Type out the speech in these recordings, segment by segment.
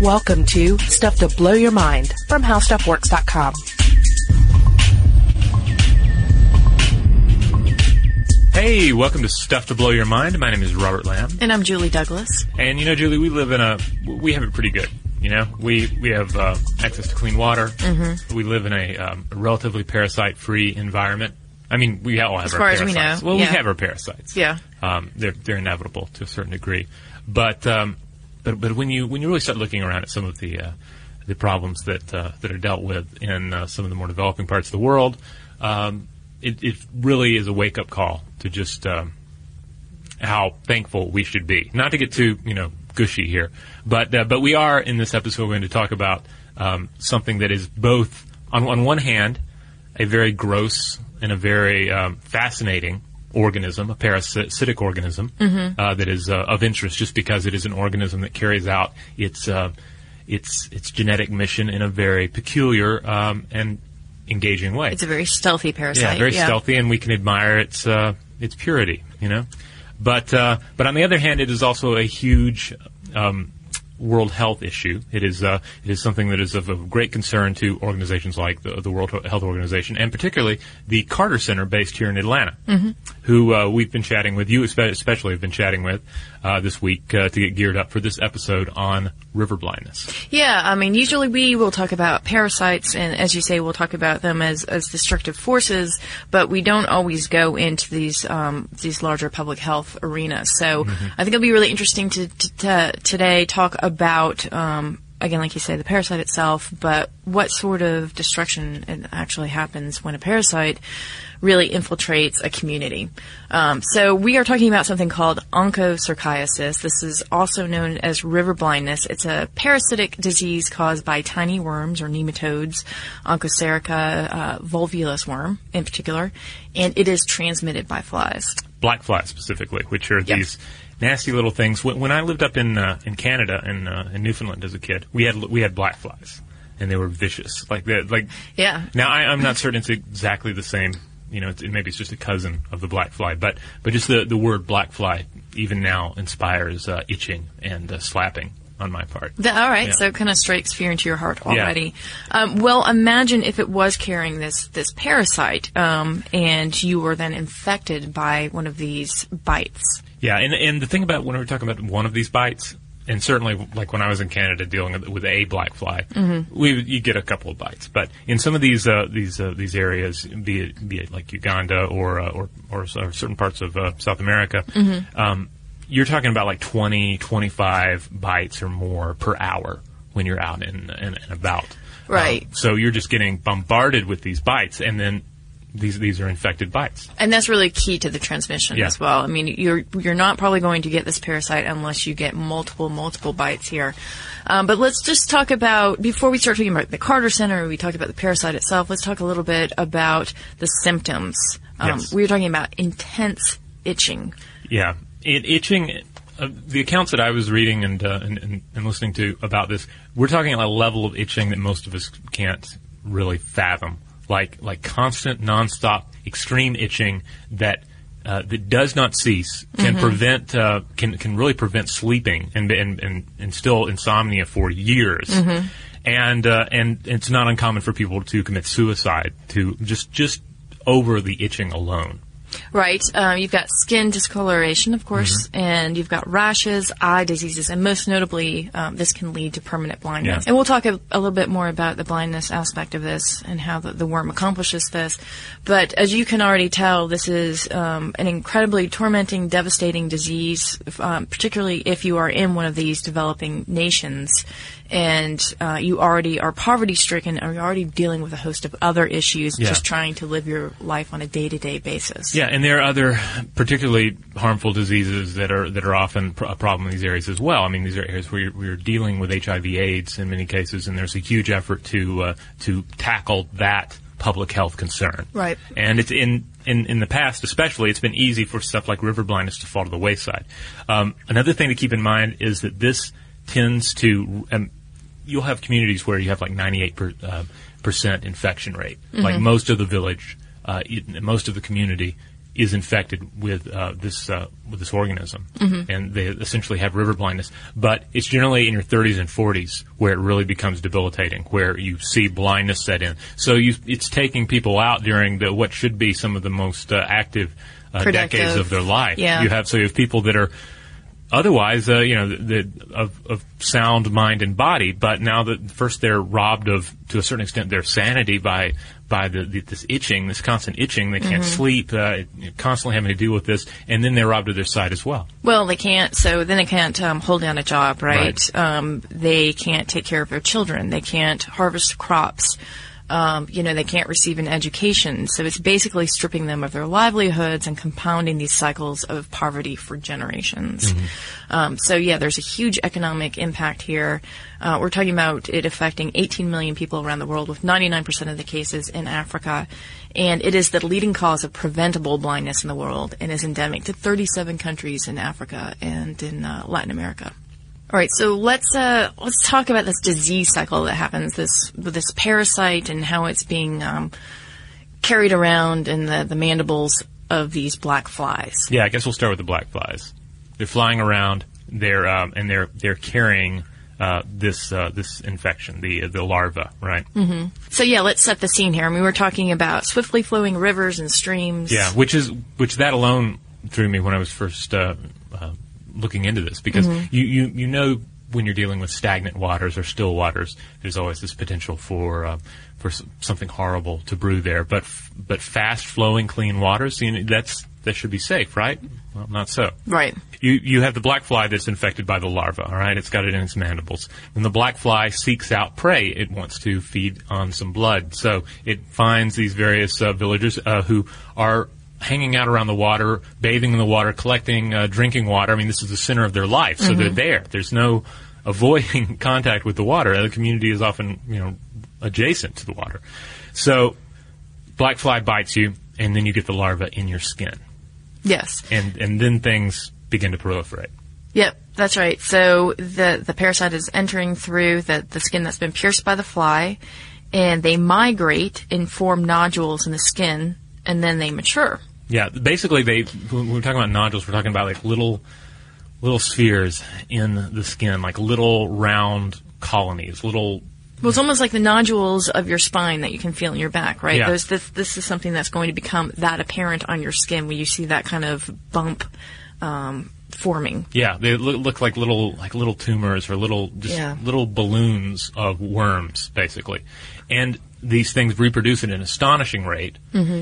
Welcome to Stuff to Blow Your Mind from HowStuffWorks.com. Hey, welcome to Stuff to Blow Your Mind. My name is Robert Lamb. And I'm Julie Douglas. And you know, Julie, we live in a, we have it pretty good. You know, we, we have uh, access to clean water. Mm-hmm. We live in a, um, relatively parasite-free environment. I mean, we all have As our far as parasites. we know, Well, we have our parasites. Yeah. Um, they're they're inevitable to a certain degree, but um, but but when you when you really start looking around at some of the uh, the problems that uh, that are dealt with in uh, some of the more developing parts of the world, um, it, it really is a wake up call to just um, how thankful we should be. Not to get too you know gushy here, but uh, but we are in this episode going to talk about um, something that is both on on one hand a very gross and a very um, fascinating organism, a parasitic organism uh, that is uh, of interest just because it is an organism that carries out its uh, its its genetic mission in a very peculiar um, and engaging way. It's a very stealthy parasite. Yeah, very stealthy, and we can admire its uh, its purity. You know, but uh, but on the other hand, it is also a huge um, world health issue. It is uh, it is something that is of, of great concern to organizations like the, the World Health Organization, and particularly the Carter Center, based here in Atlanta, who uh, we've been chatting with. You especially have been chatting with uh, this week uh, to get geared up for this episode on river blindness. Yeah, I mean, usually we will talk about parasites, and as you say, we'll talk about them as, as destructive forces, but we don't always go into these um, these larger public health arenas. So I think it'll be really interesting to, to, to today talk about. Um, Again, like you say, the parasite itself, but what sort of destruction actually happens when a parasite really infiltrates a community. Um, so we are talking about something called onchocerciasis. This is also known as river blindness. It's a parasitic disease caused by tiny worms or nematodes, Onchocerca uh, volvulus worm in particular, and it is transmitted by flies. black flies specifically, which are Yep. these nasty little things. When, when I lived up in uh, in Canada in uh, in Newfoundland as a kid, we had we had black flies, and they were vicious. Like that. Like Yeah. Now I, I'm not certain it's exactly the same. You know, it's, maybe it's just a cousin of the black fly, but but just the the word black fly even now inspires uh, itching and uh, slapping on my part. The- all right, Yeah. so it kind of strikes fear into your heart Yeah. already. Um, well, imagine if it was carrying this this parasite, um, and you were then infected by one of these bites. Yeah, and and the thing about when we're talking about one of these bites, and certainly like when I was in Canada dealing with, a black fly, we you get a couple of bites. But in some of these uh, these uh, these areas, be it be it like Uganda or uh, or, or or certain parts of uh, South America, um, you're talking about like 20, 25 bites or more per hour when you're out and, and, and about. Right. Um, so you're just getting bombarded with these bites, and then these these are infected bites. And that's really key to the transmission Yeah. as well. I mean, you're you're not probably going to get this parasite unless you get multiple multiple bites here. Um, but let's just talk about before we start talking about the Carter Center. We talk about the parasite itself. Let's talk a little bit about the symptoms. Um, Yes. We were talking about intense itching. Yeah, it, itching. Uh, the accounts that I was reading and, uh, and, and and listening to about this, we're talking about a level of itching that most of us can't really fathom. Like like constant, nonstop, extreme itching that. Uh, that does not cease can prevent uh, can can really prevent sleeping and and and instill insomnia for years, and uh, and it's not uncommon for people to commit suicide to just just over the itching alone. Right. Um, you've got skin discoloration, of course, Mm-hmm. and you've got rashes, eye diseases, and most notably, um, this can lead to permanent blindness. Yeah. And we'll talk a, a little bit more about the blindness aspect of this and how the, the worm accomplishes this. But as you can already tell, this is um, an incredibly tormenting, devastating disease, um, particularly if you are in one of these developing nations and uh, you already are poverty stricken or you're already dealing with a host of other issues, Yeah. just trying to live your life on a day to day basis. Yeah, and there are other particularly harmful diseases that are that are often pr- a problem in these areas as well. I mean, these are areas where you're, where you're dealing with HIV/AIDS in many cases, and there's a huge effort to uh, to tackle that public health concern. Right. And it's in, in in the past, especially, it's been easy for stuff like river blindness to fall to the wayside. Um, another thing to keep in mind is that this tends to um, you'll have communities where you have like 98 per, uh, percent infection rate. Like most of the village, uh, most of the community is infected with uh, this uh, with this organism, and they essentially have river blindness. But it's generally in your 30s and 40s where it really becomes debilitating, where you see blindness set in. So you, it's taking people out during the what should be some of the most uh, active uh, decades of their life. Yeah. You have so you have people that are otherwise, uh, you know, the, the, of, of sound mind and body. But now that first they're robbed of, to a certain extent, their sanity by by the, the this itching, this constant itching. They can't sleep, uh, constantly having to deal with this, and then they're robbed of their sight as well. Well, they can't. So then they can't um, hold down a job, right? Right. Um, they can't take care of their children. They can't harvest crops. Um, you know, they can't receive an education. So it's basically stripping them of their livelihoods and compounding these cycles of poverty for generations. Um, so yeah, there's a huge economic impact here. Uh, we're talking about it affecting 18 million people around the world, with 99% of the cases in Africa. And it is the leading cause of preventable blindness in the world and is endemic to 37 countries in Africa and in uh, Latin America. All right, so let's uh, let's talk about this disease cycle that happens this with this parasite and how it's being um, carried around in the, the mandibles of these black flies. Yeah, I guess we'll start with the black flies. They're flying around. They're um, and they're they're carrying uh, this uh, this infection, the the larva, right? Mm-hmm. So yeah, let's set the scene here. I mean, we're talking about swiftly flowing rivers and streams. Yeah, which is which that alone threw me when I was first uh, looking into this because you, you you know when you're dealing with stagnant waters or still waters, there's always this potential for uh, for something horrible to brew there. But f- but fast flowing clean waters, you know, that's that should be safe, right? Well, not so. Right. You you have the black fly that's infected by the larva. All right, it's got it in its mandibles. When the black fly seeks out prey, it wants to feed on some blood. So it finds these various uh, villagers uh, who are hanging out around the water, bathing in the water, collecting uh, drinking water. I mean, this is the center of their life, so they're there. There's no avoiding contact with the water. The community is often you know adjacent to the water. So black fly bites you, and then you get the larva in your skin, Yes. and and then things begin to proliferate. Yep, that's right. So the the parasite is entering through the, the skin that's been pierced by the fly, and they migrate and form nodules in the skin, and then they mature. Yeah, basically, they when we're talking about nodules, we're talking about like little little spheres in the skin, like little round colonies, little. Well, it's almost like the nodules of your spine that you can feel in your back, right? Yeah. Those, this, this is something that's going to become that apparent on your skin when you see that kind of bump um, forming. Yeah, they look, like little like little tumors or little just Yeah. little balloons of worms, basically, and these things reproduce at an astonishing rate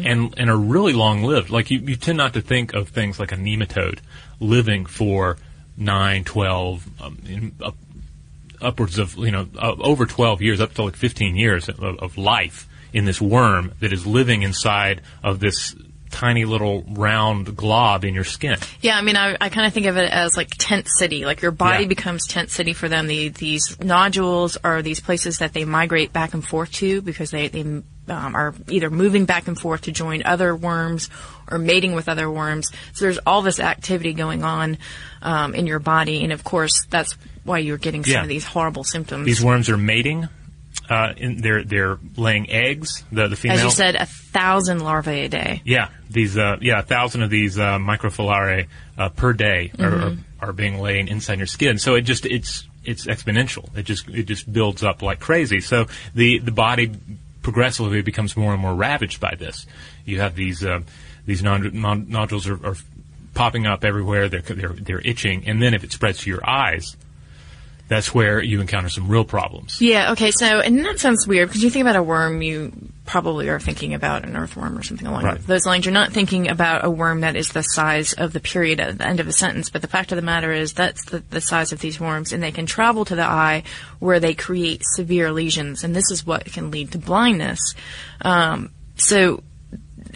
and and are really long lived. Like you, you tend not to think of things like a nematode living for nine, twelve, um, in, up, upwards of you know uh, over 12 years up to like 15 years of, of life in this worm that is living inside of this tiny little round glob in your skin Yeah, I mean, I, I kind of think of it as like tent city. Like your body Yeah. becomes tent city for them. The, these nodules are these places that they migrate back and forth to because they, they um, are either moving back and forth to join other worms or mating with other worms. So there's all this activity going on um, in your body, and of course that's why you're getting some Yeah. of these horrible symptoms. these worms are mating uh, in, they're they're laying eggs the the female As you said, a thousand larvae a day. yeah these uh, yeah a thousand of these uh, microfilariae uh, per day are, are, are being laid inside your skin. So it just it's it's exponential. It just it just builds up like crazy. So the the body progressively becomes more and more ravaged by this. You have these uh, these nod- nod- nodules are, are popping up everywhere. They're, they're they're itching. And then if it spreads to your eyes that's where you encounter some real problems Yeah, okay, so, and that sounds weird because you think about a worm, you probably are thinking about an earthworm or something along Right. those lines. You're not thinking about a worm that is the size of the period at the end of a sentence, but the fact of the matter is that's the, the size of these worms and they can travel to the eye where they create severe lesions, and this is what can lead to blindness. Um, so,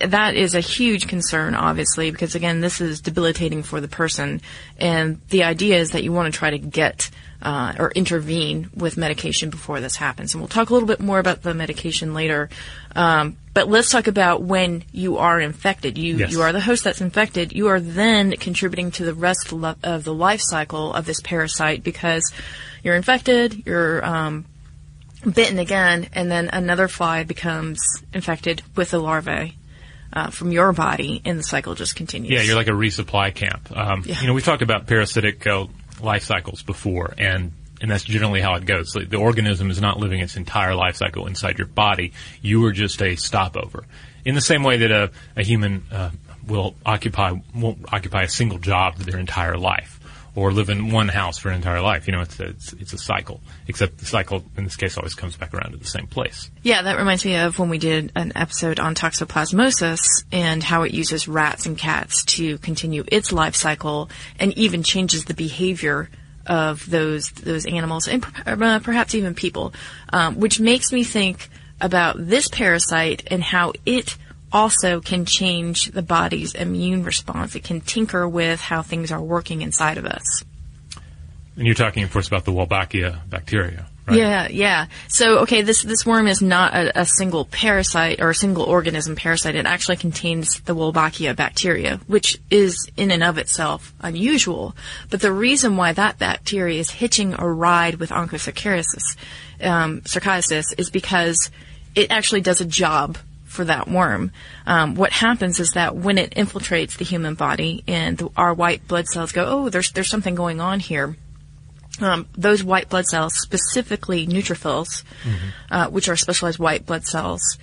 that is a huge concern, obviously, because again, this is debilitating for the person. And the idea is that you want to try to get uh, or intervene with medication before this happens. And we'll talk a little bit more about the medication later. Um, but let's talk about when you are infected. You Yes. you are the host that's infected. You are then contributing to the rest of the of the life cycle of this parasite because you're infected. You're um, bitten again, and then another fly becomes infected with the larvae uh, from your body, and the cycle just continues. Yeah, you're like a resupply camp. Um, Yeah. You know, we've talked about parasitic uh, life cycles before, and and that's generally how it goes. The organism is not living its entire life cycle inside your body. You are just a stopover. In the same way that a, a human uh, will occupy won't occupy a single job their entire life, or live in one house for an entire life. You know, it's a, it's, it's a cycle. Except the cycle in this case always comes back around to the same place. Yeah, that reminds me of when we did an episode on toxoplasmosis and how it uses rats and cats to continue its life cycle and even changes the behavior of those those animals and uh, perhaps even people, um, which makes me think about this parasite and how it also can change the body's immune response. It can tinker with how things are working inside of us. And you're talking, of course, about the Wolbachia bacteria, right? Yeah, yeah. So, okay, this this worm is not a, a single parasite or a single organism parasite. It actually contains the Wolbachia bacteria, which is in and of itself unusual. But the reason why that bacteria is hitching a ride with Onchocerciasis, um, is because it actually does a job for that worm. Um, what happens is that when it infiltrates the human body and the, our white blood cells go, oh, there's there's something going on here um, those white blood cells, specifically neutrophils, uh, which are specialized white blood cells,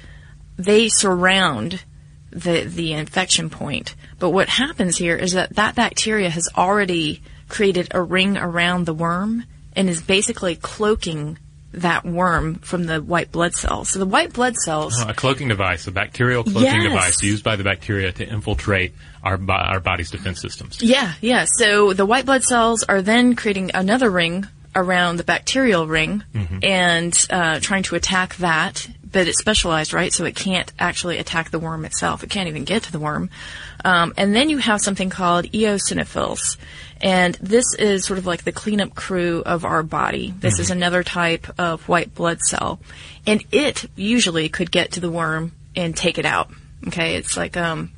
they surround the the infection point. But what happens here is that that bacteria has already created a ring around the worm and is basically cloaking that worm from the white blood cells. So the white blood cells. A cloaking device, a bacterial cloaking Yes. device used by the bacteria to infiltrate our bo- our body's defense systems. Yeah, yeah. So the white blood cells are then creating another ring around the bacterial ring and uh, trying to attack that. But it's specialized, right? So it can't actually attack the worm itself. It can't even get to the worm. Um, and then you have something called eosinophils. And this is sort of like the cleanup crew of our body. This is another type of white blood cell. And it usually could get to the worm and take it out. Okay, it's like um,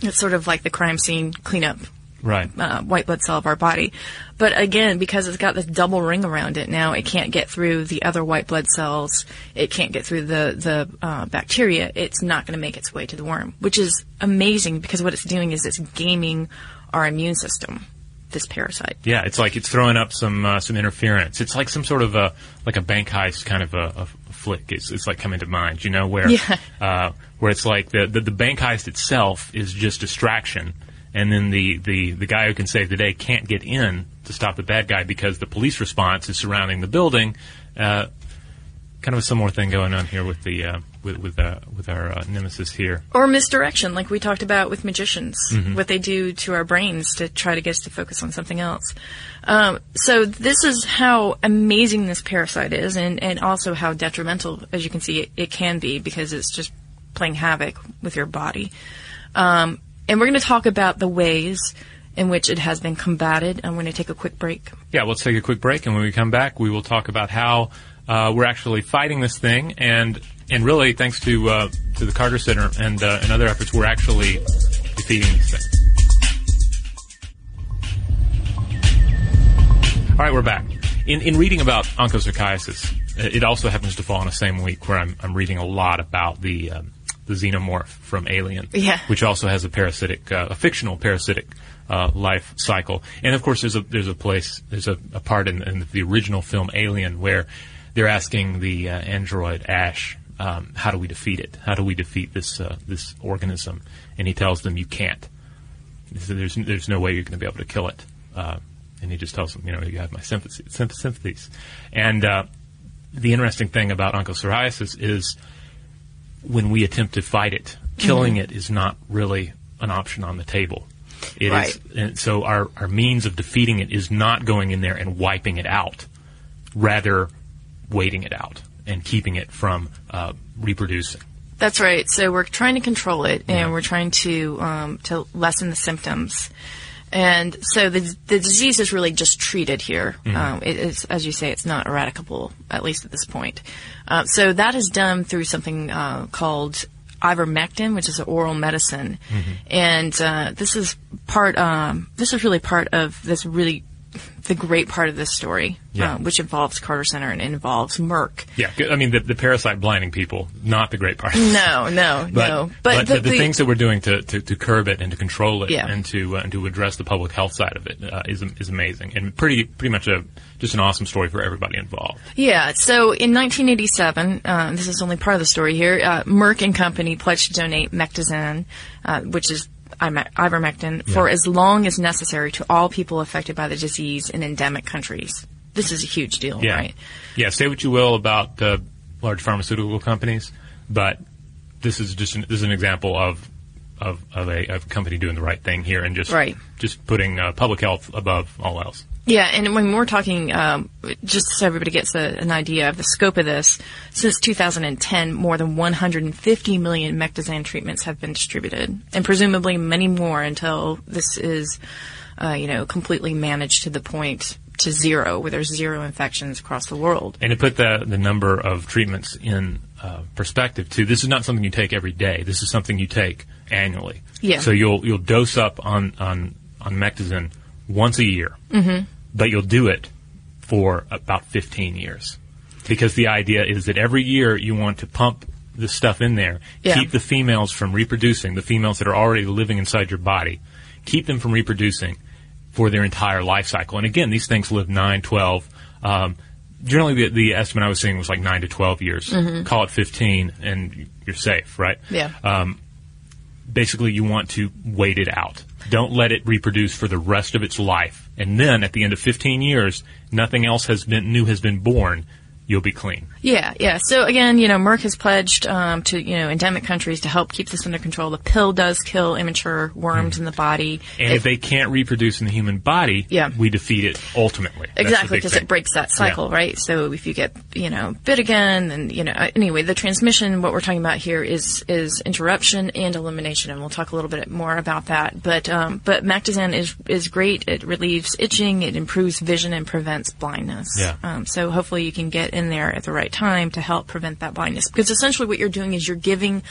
it's sort of like the crime scene cleanup Right. uh, white blood cell of our body. But again, because it's got this double ring around it now, it can't get through the other white blood cells. It can't get through the the uh, bacteria. It's not going to make its way to the worm, which is amazing because what it's doing is it's gaming our immune system. This parasite. Yeah, it's like it's throwing up some uh, some interference. It's like some sort of a like a bank heist kind of a, a flick. It's, it's like coming to mind, you know, where Yeah. uh, where it's like the, the the bank heist itself is just distraction, and then the, the the guy who can save the day can't get in to stop the bad guy because the police response is surrounding the building. Uh, kind of a similar thing going on here with the uh, with with, uh, with our uh, nemesis here. Or misdirection, like we talked about with magicians, what they do to our brains to try to get us to focus on something else. Um, so this is how amazing this parasite is, and, and also how detrimental, as you can see, it, it can be because it's just playing havoc with your body. Um, and we're going to talk about the ways in which it has been combated. I'm going to take a quick break. Yeah, let's take a quick break, and when we come back, we will talk about how uh, we're actually fighting this thing, and and really, thanks to uh, to the Carter Center and uh, and other efforts, we're actually defeating these things. All right, we're back. In in reading about onchocerciasis, it also happens to fall in the same week where I'm I'm reading a lot about the um, the xenomorph from Alien, Yeah. which also has a parasitic, uh, a fictional parasitic uh, life cycle. And of course, there's a there's a place, there's a, a part in, in the original film Alien where they're asking the uh, android Ash, um, how do we defeat it? How do we defeat this uh, this organism? And he tells them, you can't. Said, there's there's no way you're going to be able to kill it. Uh, and he just tells them, you know, you have my sympathy, sympathies. And uh, the interesting thing about onchocerciasis is when we attempt to fight it, killing it is not really an option on the table. It is, Right. and so our, our means of defeating it is not going in there and wiping it out, rather waiting it out and keeping it from uh, reproducing. That's right. So we're trying to control it, and we're trying to um, to lessen the symptoms. And so the the disease is really just treated here. Um, it is, as you say, it's not eradicable, at least at this point. Uh, so that is done through something uh, called ivermectin, which is an oral medicine, and uh, this is part. Um, this is really part of this really the great part of this story, Yeah. uh, which involves Carter Center and involves Merck. Yeah, I mean the, the parasite blinding people, not the great part. No, no, But, no. but, the, the, things that we're doing to, to, to curb it and to control it Yeah. and to uh, and to address the public health side of it uh, is is amazing and pretty pretty much a just an awesome story for everybody involved. Yeah, so in 1987, uh, this is only part of the story here, uh, Merck and Company pledged to donate Mectizan, uh, which is ivermectin, for as long as necessary to all people affected by the disease in endemic countries. This is a huge deal, Yeah, right? yeah. Say what you will about uh, large pharmaceutical companies, but this is just an, this is an example of of, of a, of a company doing the right thing here and just Right. just putting uh, public health above all else. Yeah, and when we're talking, um, just so everybody gets a, an idea of the scope of this, since 2010, more than 150 million Mectizan treatments have been distributed, and presumably many more until this is, uh, you know, completely managed to the point to zero, where there's zero infections across the world. And to put the the number of treatments in uh, perspective, too, this is not something you take every day. This is something you take annually. Yeah. So you'll you'll dose up on on on Mectizan once a year, mm-hmm. but you'll do it for about 15 years, because the idea is that every year you want to pump the stuff in there, Yeah. keep the females from reproducing, the females that are already living inside your body, keep them from reproducing for their entire life cycle. And again, these things live 9, 12. Um, generally, the, the estimate I was seeing was like 9 to 12 years. Call it 15, and you're safe, right? Yeah. Basically, you want to wait it out. Don't let it reproduce for the rest of its life. And then, at the end of 15 years, nothing else has been new has been born. You'll be clean. Yeah, yeah. So again, you know, Merck has pledged um, to you know endemic countries to help keep this under control. The pill does kill immature worms in the body. And It- if they can't reproduce in the human body, Yeah. we defeat it ultimately. Exactly, because it breaks that cycle, Yeah. right? So if you get, you know, bit again, then you know. uh, Anyway, the transmission. What we're talking about here is is interruption and elimination, and we'll talk a little bit more about that. But um, but Mectizan is is great. It relieves itching, it improves vision, and prevents blindness. Yeah. Um, so hopefully you can get in there at the right time to help prevent that blindness, because essentially what you're doing is you're giving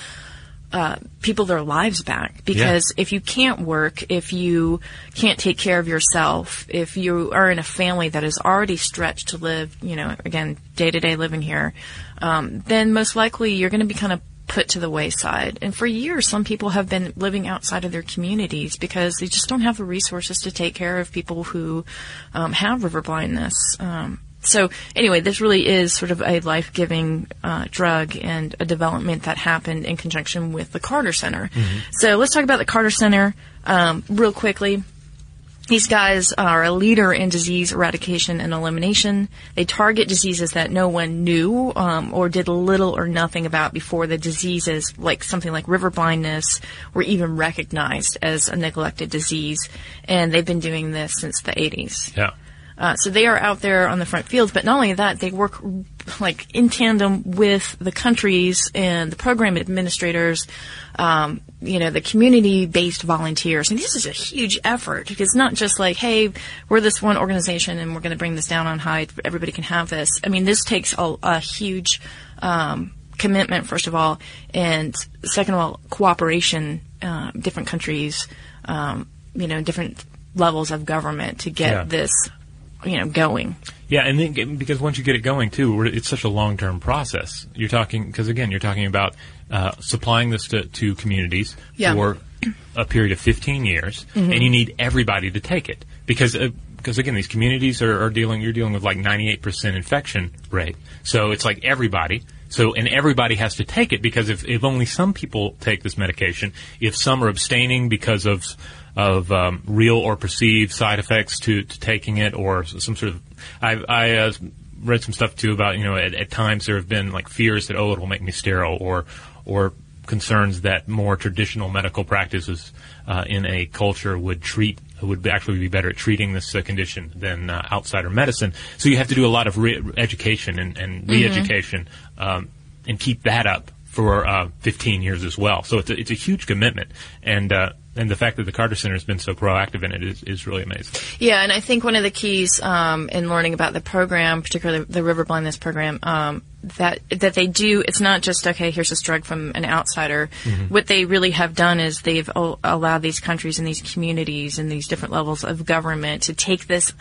uh, people their lives back because if you can't work, if you can't take care of yourself, if you are in a family that is already stretched to live, you know, again, day to day living here, um, then most likely you're going to be kind of put to the wayside. And for years, some people have been living outside of their communities because they just don't have the resources to take care of people who um, have river blindness. Um, so anyway, this really is sort of a life-giving uh, drug and a development that happened in conjunction with the Carter Center. So let's talk about the Carter Center um, real quickly. These guys are a leader in disease eradication and elimination. They target diseases that no one knew um, or did little or nothing about before the diseases, like something like river blindness, were even recognized as a neglected disease. And they've been doing this since the 80s. Yeah. Uh, so they are out there on the front fields, but not only that, they work like in tandem with the countries and the program administrators, um, you know, the community-based volunteers. And this is a huge effort. It's not just like, hey, we're this one organization and we're going to bring this down on high. Everybody can have this. I mean, this takes a, a huge um, commitment, first of all, and second of all, cooperation. Uh, different countries, um, you know, different levels of government to get Yeah. this you know, going. Yeah, and then because once you get it going too, it's such a long-term process. You're talking because again, you're talking about uh, supplying this to, to communities Yeah. for a period of 15 years, and you need everybody to take it because uh, because again, these communities are, are dealing. You're dealing with like 98% infection rate, so it's like everybody. So and everybody has to take it because if, if only some people take this medication, if some are abstaining because of of um, real or perceived side effects to, to taking it or some sort of I, I uh, read some stuff too about you know at, at times there have been like fears that oh it will make me sterile or or concerns that more traditional medical practices uh, in a culture would treat would actually be better at treating this uh, condition than uh, outsider medicine. So you have to do a lot of re- education and, and re-education um, and keep that up for uh, 15 years as well. So it's a, it's a huge commitment, and uh, and the fact that the Carter Center has been so proactive in it is, is really amazing. Yeah, and I think one of the keys um, in learning about the program, particularly the river blindness program, um, that that they do, it's not just okay. Here's this drug from an outsider. What they really have done is they've o- allowed these countries and these communities and these different levels of government to take this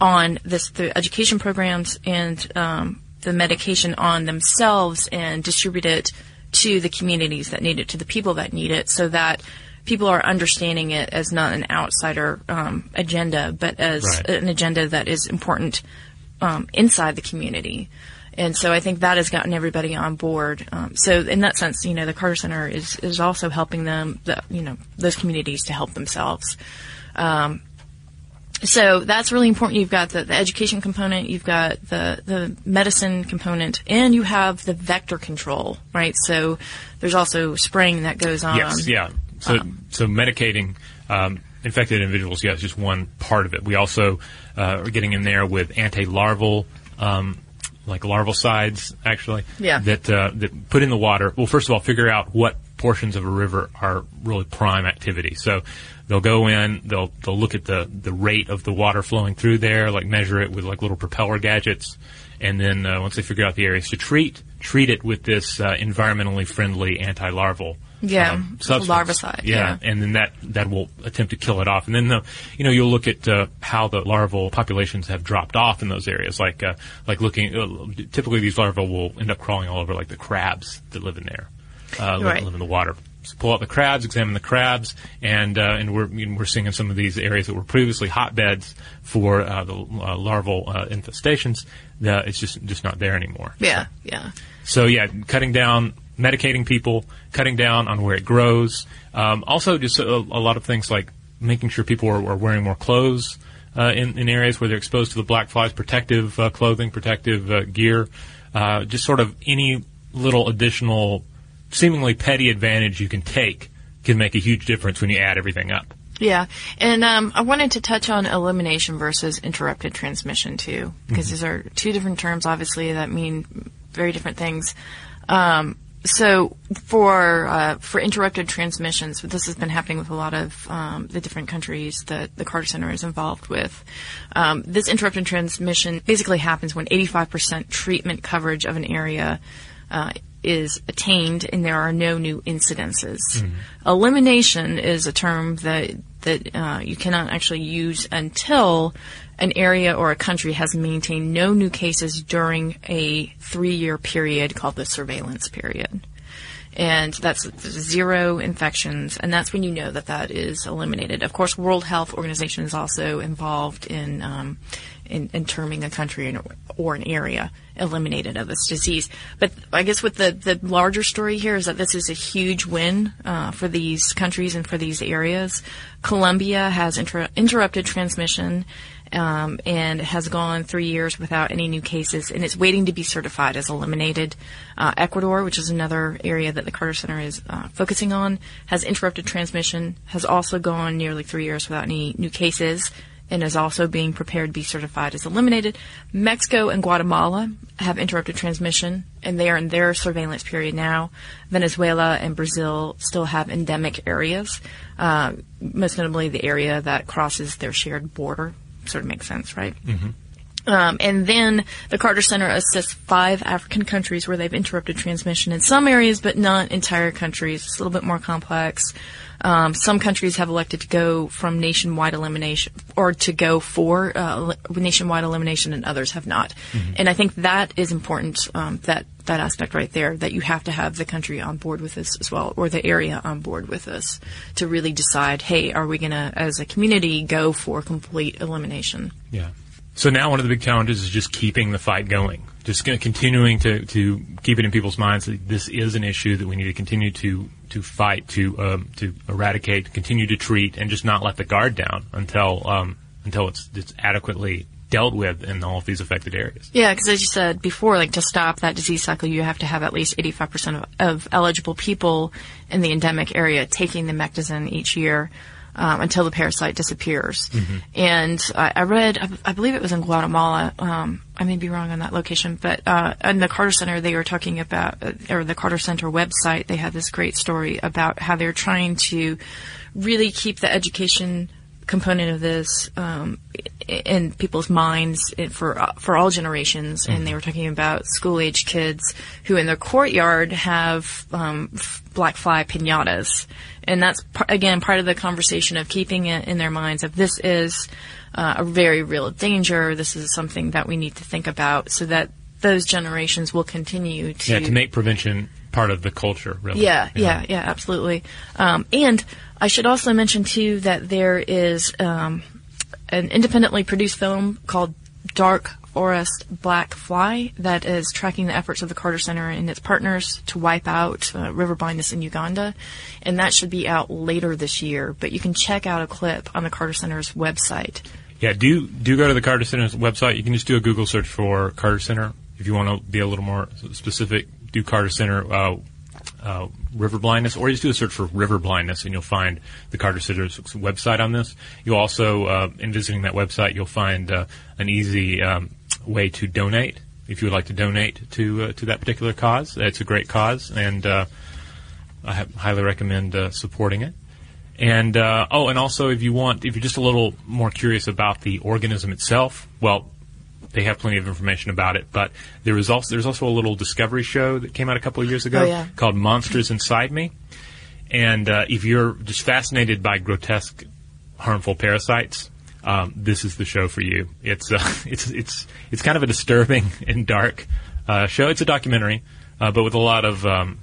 on this the education programs and um, the medication on themselves and distribute it to the communities that need it, to the people that need it, so that people are understanding it as not an outsider um, agenda, but as Right. an agenda that is important um, inside the community. And so I think that has gotten everybody on board. Um, so in that sense, you know, the Carter Center is, is also helping them, the, you know, those communities to help themselves. Um, so that's really important. You've got the, the education component, you've got the, the medicine component, and you have the vector control, right? So there's also spraying that goes on. Yes, yeah. So, so medicating um, infected individuals, yeah, is just one part of it. We also uh, are getting in there with anti-larval, um, like larvicides, actually. Yeah. That uh, that put in the water. Well, first of all, figure out what portions of a river are really prime activity. So they'll go in, they'll they'll look at the the rate of the water flowing through there, like measure it with like little propeller gadgets, and then uh, once they figure out the areas to treat, treat it with this uh, environmentally friendly anti-larval Yeah, um, substance. larvicide, Yeah, yeah. and then that that will attempt to kill it off. And then the, you know you'll look at uh, how the larval populations have dropped off in those areas. Like uh, like looking, uh, typically these larvae will end up crawling all over like the crabs that live in there, uh, live, Right. live in the water. So pull out the crabs, examine the crabs, and uh, and we're you know, we're seeing in some of these areas that were previously hotbeds for uh, the uh, larval uh, infestations. It's just just not there anymore. Yeah, yeah. So yeah, cutting down, medicating people, cutting down on where it grows. Um, also, just a, a lot of things like making sure people are, are wearing more clothes uh, in, in areas where they're exposed to the black flies, protective uh, clothing, protective uh, gear. Uh, just sort of any little additional, seemingly petty advantage you can take can make a huge difference when you add everything up. Yeah, and um, I wanted to touch on elimination versus interrupted transmission too, because these are two different terms, obviously, that mean very different things. Um, so for uh, for interrupted transmissions, this has been happening with a lot of um, the different countries that the Carter Center is involved with. Um, this interrupted transmission basically happens when 85% treatment coverage of an area uh, is attained and there are no new incidences. Elimination is a term that that uh, you cannot actually use until an area or a country has maintained no new cases during a three-year period called the surveillance period. And that's zero infections, and that's when you know that that is eliminated. Of course, World Health Organization is also involved in um, in, in terming a country or an area eliminated of this disease. But I guess what the, the larger story here is that this is a huge win uh, for these countries and for these areas. Colombia has inter- interrupted transmission um, and has gone three years without any new cases, and it's waiting to be certified as eliminated. Uh, Ecuador, which is another area that the Carter Center is uh, focusing on, has interrupted transmission, has also gone nearly three years without any new cases and is also being prepared to be certified as eliminated. Mexico and Guatemala have interrupted transmission, and they are in their surveillance period now. Venezuela and Brazil still have endemic areas, uh, most notably the area that crosses their shared border. Sort of makes sense, right? Um, and then the Carter Center assists five African countries where they've interrupted transmission in some areas, but not entire countries. It's a little bit more complex. Um, some countries have elected to go from nationwide elimination or to go for uh, nationwide elimination, and others have not. And I think that is important. Um, that that aspect right there, that you have to have the country on board with this as well, or the area on board with this, to really decide, hey, are we going to, as a community, go for complete elimination? Yeah. So now one of the big challenges is just keeping the fight going. Just continuing to, to keep it in people's minds that this is an issue that we need to continue to, to fight, to, um, to eradicate, continue to treat, and just not let the guard down until, um, until it's, it's adequately dealt with in all of these affected areas. Yeah, because as you said before, like to stop that disease cycle, you have to have at least 85% of, of eligible people in the endemic area taking the Mectizan each year um, until the parasite disappears. And I, I read, I, I believe it was in Guatemala. Um, I may be wrong on that location, but uh, in the Carter Center, they were talking about, uh, or the Carter Center website, they had this great story about how they're trying to really keep the education component of this um, in people's minds for uh, for all generations. Mm-hmm. And they were talking about school age kids who, in their courtyard, have um, black fly pinatas, and that's again part of the conversation of keeping it in their minds of this is uh, a very real danger. This is something that we need to think about, so that those generations will continue to yeah to make prevention part of the culture. Really. Yeah, yeah, yeah, yeah absolutely. Um, and I should also mention too that there is um, an independently produced film called Dark Forest Black Fly that is tracking the efforts of the Carter Center and its partners to wipe out uh, river blindness in Uganda, and that should be out later this year. But you can check out a clip on the Carter Center's website. Yeah, do do go to the Carter Center's website. You can just do a Google search for Carter Center if you want to be a little more specific. Do Carter Center uh, uh, river blindness, or just do a search for river blindness, and you'll find the Carter Center's website on this. You'll also, uh, in visiting that website, you'll find uh, an easy um, way to donate if you would like to donate to uh, to that particular cause. It's a great cause, and uh, I highly recommend uh, supporting it. And oh, and also if you want, if you're just a little more curious about the organism itself, well, they have plenty of information about it. But there is also there's also a little discovery show that came out a couple of years ago oh, yeah. called Monsters Inside Me. And uh, if you're just fascinated by grotesque, harmful parasites, um, this is the show for you. It's uh, it's it's it's kind of a disturbing and dark uh, show. It's a documentary, uh, but with a lot of um,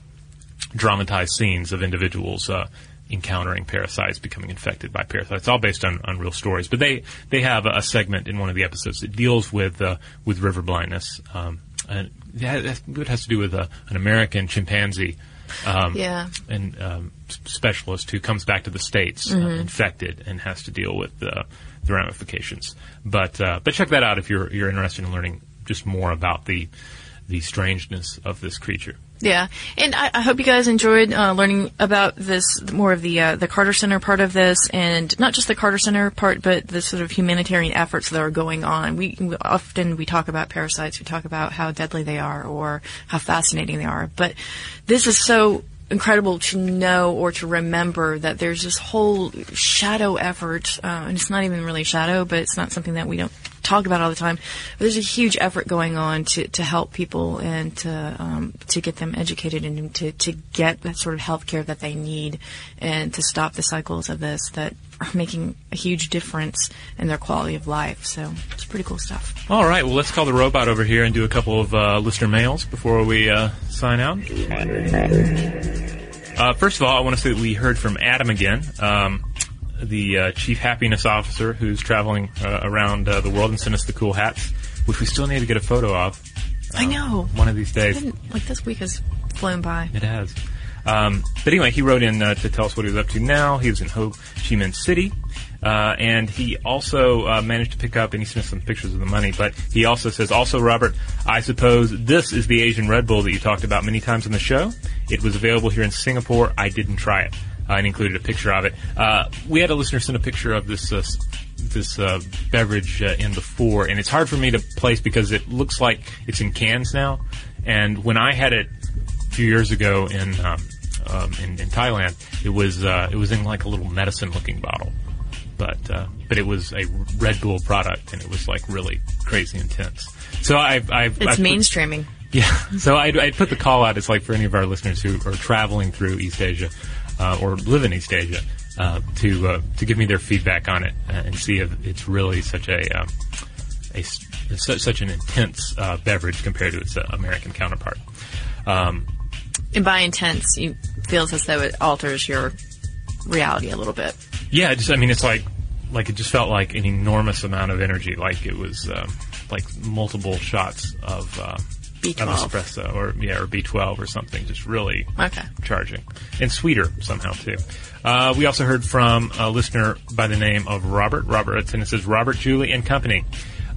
dramatized scenes of individuals uh, encountering parasites, becoming infected by parasites. It's all based on, on real stories. But they, they have a, segment in one of the episodes that deals with uh, with river blindness. Um, and it has to do with uh, an American chimpanzee um, yeah. and um, specialist who comes back to the states uh, mm-hmm. uh, infected and has to deal with uh, the ramifications. But uh, but check that out if you're you're interested in learning just more about the the strangeness of this creature. Yeah, and I, I, hope you guys enjoyed uh, learning about this more of the uh, the Carter Center part of this, and not just the Carter Center part, but the sort of humanitarian efforts that are going on. We, often we talk about parasites, we talk about how deadly they are or how fascinating they are, but this is so incredible to know or to remember that there's this whole shadow effort, uh, and it's not even really shadow, but it's not something that we don't talk about all the time. But there's a huge effort going on to, to help people and to um, to get them educated and to, to get that sort of health care that they need and to stop the cycles of this that are making a huge difference in their quality of life. So it's pretty cool stuff. All right, well, let's call the robot over here and do a couple of uh, listener mails before we uh, sign out. Uh, first of all, I want to say that we heard from Adam again, um, the uh, chief happiness officer who's traveling uh, around uh, the world and sent us the cool hats, which we still need to get a photo of. I know. One of these days. Like this week has flown by. It has. Um, but anyway, he wrote in uh, to tell us what he's up to now. He was in Ho Chi Minh City. Uh, and he also uh, managed to pick up, and he sent us some pictures of the money. But he also says, also Robert, I suppose this is the Asian Red Bull that you talked about many times on the show. It was available here in Singapore. I didn't try it. And included a picture of it. Uh, we had a listener send a picture of this uh, this uh, beverage uh, in before, and it's hard for me to place because it looks like it's in cans now. And when I had it a few years ago in um, um, in, in, Thailand, it was uh, it was in like a little medicine looking bottle, but uh, but it was a Red Bull product, and it was like really crazy intense. So I've, I've it's I've mainstreaming. Put, yeah. So I I put the call out. It's like for any of our listeners who are traveling through East Asia uh, or live in East Asia. Uh, to uh, to give me their feedback on it and see if it's really such a um, a, such, such an intense uh, beverage compared to its uh, American counterpart. Um, and by intense, you feels as though it alters your reality a little bit. Yeah, just I mean, it's like like it just felt like an enormous amount of energy, like it was um, like multiple shots of. Uh, B12. Of espresso or yeah or B12 or something just really okay. charging and sweeter somehow too. Uh, we also heard from a listener by the name of Robert. Robert and it says Robert Julie and Company.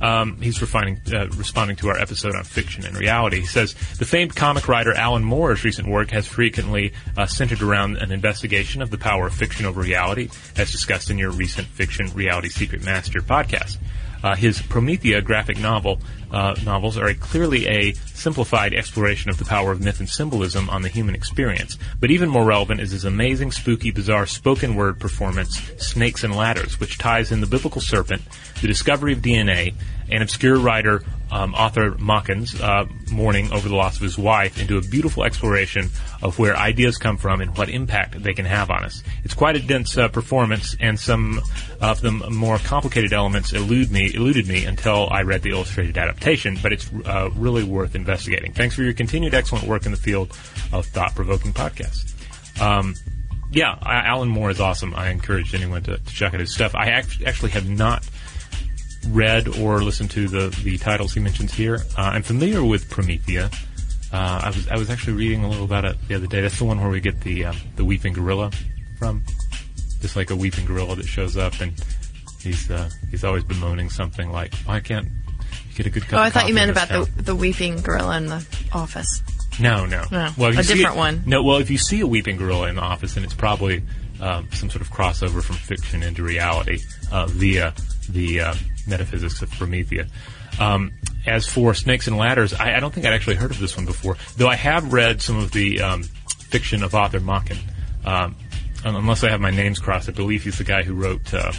Um, he's refining, uh, responding to our episode on fiction and reality. He says the famed comic writer Alan Moore's recent work has frequently uh, centered around an investigation of the power of fiction over reality, as discussed in your recent Fiction Reality Secret Master podcast. Uh, his Promethea graphic novel uh, novels are a clearly a simplified exploration of the power of myth and symbolism on the human experience. But even more relevant is his amazing, spooky, bizarre spoken word performance, Snakes and Ladders, which ties in the biblical serpent, the discovery of DNA, and obscure writer um, Arthur Machen's uh, mourning over the loss of his wife into a beautiful exploration of where ideas come from and what impact they can have on us. It's quite a dense uh, performance, and some of the more complicated elements elude me, eluded me until I read the illustrated adaptation. But it's uh, really worth investigating. Thanks for your continued excellent work in the field of thought-provoking podcasts. Um, yeah, Alan Moore is awesome. I encourage anyone to, to check out his stuff. I act- actually have not read or listened to the, the titles he mentions here. Uh, I'm familiar with Promethea. Uh, I was I was actually reading a little about it the other day. That's the one where we get the um, the weeping gorilla from, just like a weeping gorilla that shows up and he's uh, he's always bemoaning something like, "Why can't you get a good cup?" Oh, I thought you meant about the the weeping gorilla in the office. No, no. no. Well, a different it, one. No, well, if you see a weeping gorilla in the office, then it's probably um, some sort of crossover from fiction into reality uh, via the uh, metaphysics of Promethea. Um, as for Snakes and Ladders, I, I, don't think I'd actually heard of this one before, though I have read some of the um, fiction of Arthur Machen. Um, unless I have my names crossed, I believe he's the guy who wrote uh,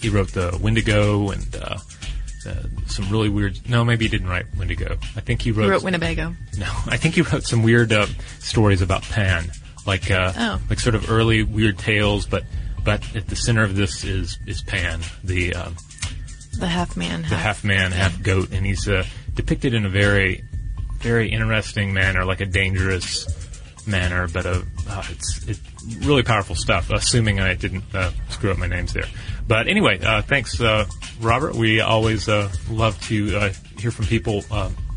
he wrote the Wendigo and uh, uh, some really weird. No, maybe he didn't write Wendigo. I think he wrote. He wrote Winnebago. No, I think he wrote some weird uh, stories about Pan, like uh, oh. like sort of early weird tales, but but at the center of this is is Pan, the um, the half man, the half man, half goat, and he's uh, depicted in a very, very interesting manner, like a dangerous manner, but a, uh, it's, it's really powerful stuff. Assuming I didn't uh, screw up my names there, but anyway, uh, thanks, uh, Robert. We always uh, love to hear from people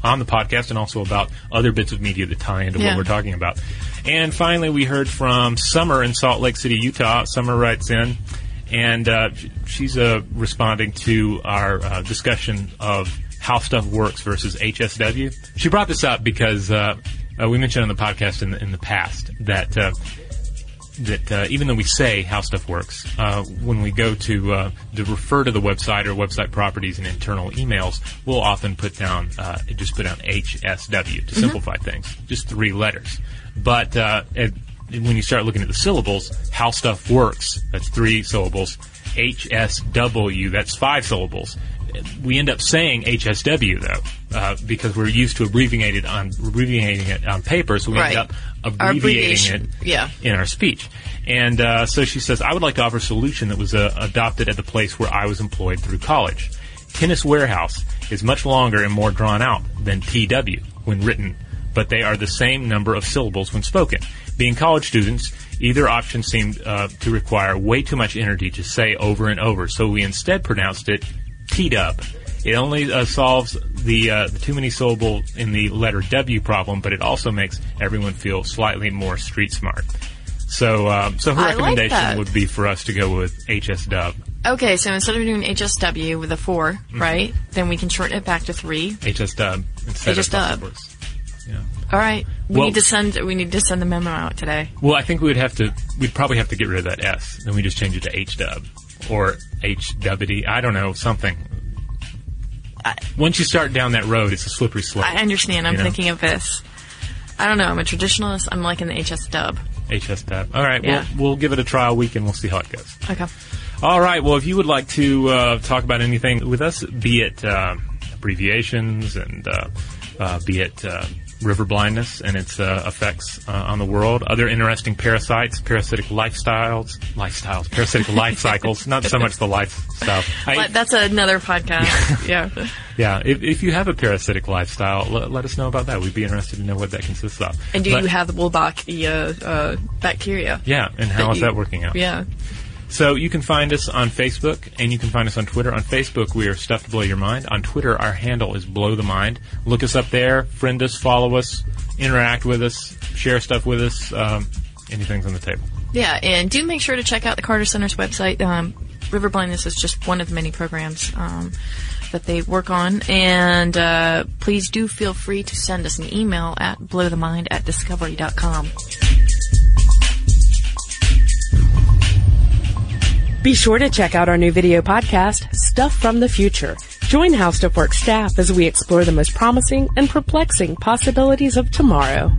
on the podcast and also about other bits of media that tie into yeah. what we're talking about. And finally, we heard from Summer in Salt Lake City, Utah. Summer writes in and uh, she's uh, responding to our uh, discussion of how stuff works versus HSW. She brought this up because uh, uh, we mentioned on the podcast in the, in the past that uh, that even though we say how stuff works, when we go to to refer to the website or website properties and internal emails, we'll often put down just put down HSW to mm-hmm. simplify things, just three letters. But it, when you start looking at the syllables, how stuff works, that's three syllables. HSW, that's five syllables. We end up saying HSW though, uh, because we're used to abbreviating it on abbreviating it on paper, so we right. end up abbreviating it yeah. in our speech. And uh, so she says, I would like to offer a solution that was uh, adopted at the place where I was employed through college. Tennis Warehouse is much longer and more drawn out than TW when written, but they are the same number of syllables when spoken. Being college students, either option seemed uh, to require way too much energy to say over and over, so we instead pronounced it T-dub. It only uh, solves the, uh, the too many syllable in the letter W problem, but it also makes everyone feel slightly more street smart. So, um, so her I recommendation like would be for us to go with HS dub. Okay, so instead of doing HSW with a 4 Mm-hmm. right, then we can shorten it back to three. HS dub instead HS of dub. Yeah. All right, we Well- need to send we need to send the memo out today. Well, I think we would have to. We'd probably have to get rid of that S. Then we just change it to H dub or H WD. I don't know something. I- Once you start down that road, it's a slippery slope. I understand. I'm You know? thinking of this. I don't know. I'm a traditionalist. I'm liking the HS dub. HS dub. All right, Yeah. we'll we'll give it a trial week and we'll see how it goes. Okay. All right. Well, if you would like to uh, talk about anything with us, be it uh, abbreviations and uh, uh, be it uh, river blindness and its uh, effects uh, on the world, other interesting parasites, parasitic lifestyles, lifestyles, parasitic life cycles. Not so much the lifestyle. I- that's another podcast. yeah. yeah. If, if you have a parasitic lifestyle, let, let us know about that. We'd be interested to know what that consists of. And do But- you have the Wolbachia uh, bacteria? Yeah. And how that is you- that working out? Yeah. So you can find us on Facebook and you can find us on Twitter. On Facebook, we are Stuff to Blow Your Mind. On Twitter, our handle is Blow the Mind. Look us up there, friend us, follow us, interact with us, share stuff with us. Um, anything's on the table. Yeah, and do make sure to check out the Carter Center's website. Um, River Blindness is just one of the many programs um, that they work on. And uh, please do feel free to send us an email at blowthemind at discovery.com. Be sure to check out our new video podcast, Stuff from the Future. Join How Stuff Works staff as we explore the most promising and perplexing possibilities of tomorrow.